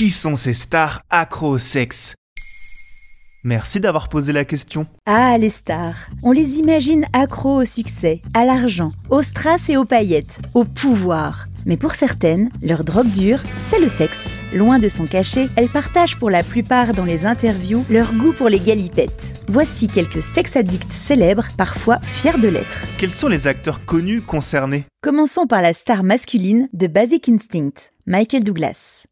Qui sont ces stars accro au sexe Merci d'avoir posé la question. Ah, les stars. On les imagine accros au succès, à l'argent, aux strass et aux paillettes, au pouvoir. Mais pour certaines, leur drogue dure, c'est le sexe. Loin de son cachet, elles partagent pour la plupart dans les interviews leur goût pour les galipettes. Voici quelques sex-addicts célèbres, parfois fiers de l'être. Quels sont les acteurs connus concernés? Commençons par la star masculine de Basic Instinct, Michael Douglas.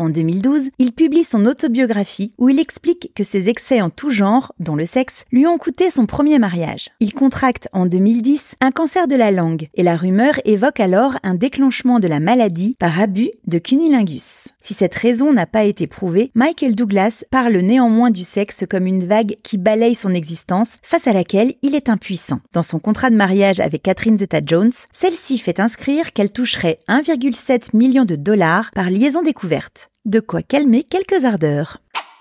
En 2012, il publie son autobiographie où il explique que ses excès en tout genre, dont le sexe, lui ont coûté son premier mariage. Il contracte en 2010 un cancer de la langue et la rumeur évoque alors un déclenchement de la maladie par abus de cunilingus. Si cette raison n'a pas été prouvée, Michael Douglas parle néanmoins du sexe comme une vague qui balaye son existence face à laquelle il est impuissant. Dans son contrat de mariage avec Catherine Zeta-Jones, celle-ci fait inscrire qu'elle toucherait 1,7 million de dollars par liaison découverte. De quoi calmer quelques ardeurs.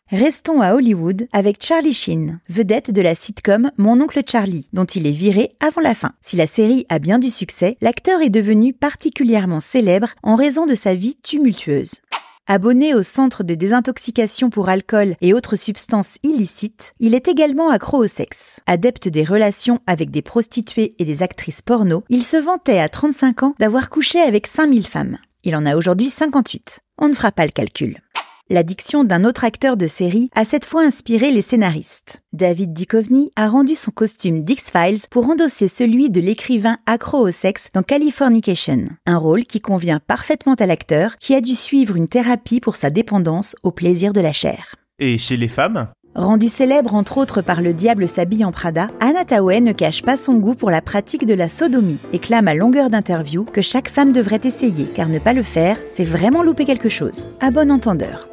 Restons à Hollywood avec Charlie Sheen, vedette de la sitcom Mon oncle Charlie, dont il est viré avant la fin. Si la série a bien du succès, l'acteur est devenu particulièrement célèbre en raison de sa vie tumultueuse. Abonné au centre de désintoxication pour alcool et autres substances illicites, il est également accro au sexe. Adepte des relations avec des prostituées et des actrices porno, il se vantait à 35 ans d'avoir couché avec 5000 femmes. Il en a aujourd'hui 58. On ne fera pas le calcul. L'addiction d'un autre acteur de série a cette fois inspiré les scénaristes. David Duchovny a rendu son costume d'X-Files pour endosser celui de l'écrivain accro au sexe dans Californication, un rôle qui convient parfaitement à l'acteur qui a dû suivre une thérapie pour sa dépendance au plaisir de la chair. Et chez les femmes? Rendue célèbre entre autres par Le Diable s'habille en Prada, Anna ne cache pas son goût pour la pratique de la sodomie et clame à longueur d'interview que chaque femme devrait essayer, car ne pas le faire, c'est vraiment louper quelque chose. À bon entendeur.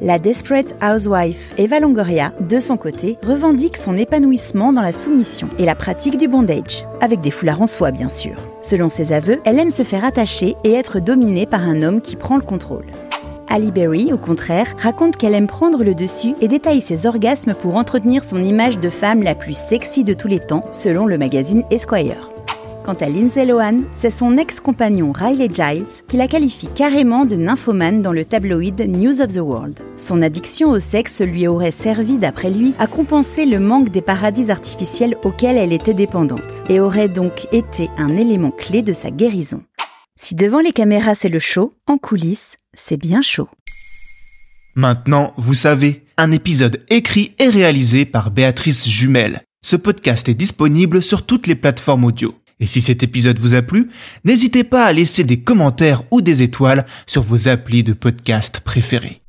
La Desperate Housewife Eva Longoria, de son côté, revendique son épanouissement dans la soumission et la pratique du bondage, avec des foulards en soie bien sûr. Selon ses aveux, elle aime se faire attacher et être dominée par un homme qui prend le contrôle. Ali Berry, au contraire, raconte qu'elle aime prendre le dessus et détaille ses orgasmes pour entretenir son image de femme la plus sexy de tous les temps, selon le magazine Esquire. Quant à Lindsay Lohan, c'est son ex-compagnon Riley Giles qui la qualifie carrément de nymphomane dans le tabloïd News of the World. Son addiction au sexe lui aurait servi, d'après lui, à compenser le manque des paradis artificiels auxquels elle était dépendante, et aurait donc été un élément clé de sa guérison. Si devant les caméras c'est le show, en coulisses, c'est bien chaud. Maintenant, vous savez, un épisode écrit et réalisé par Béatrice Jumel. Ce podcast est disponible sur toutes les plateformes audio. Et si cet épisode vous a plu, n'hésitez pas à laisser des commentaires ou des étoiles sur vos applis de podcast préférés.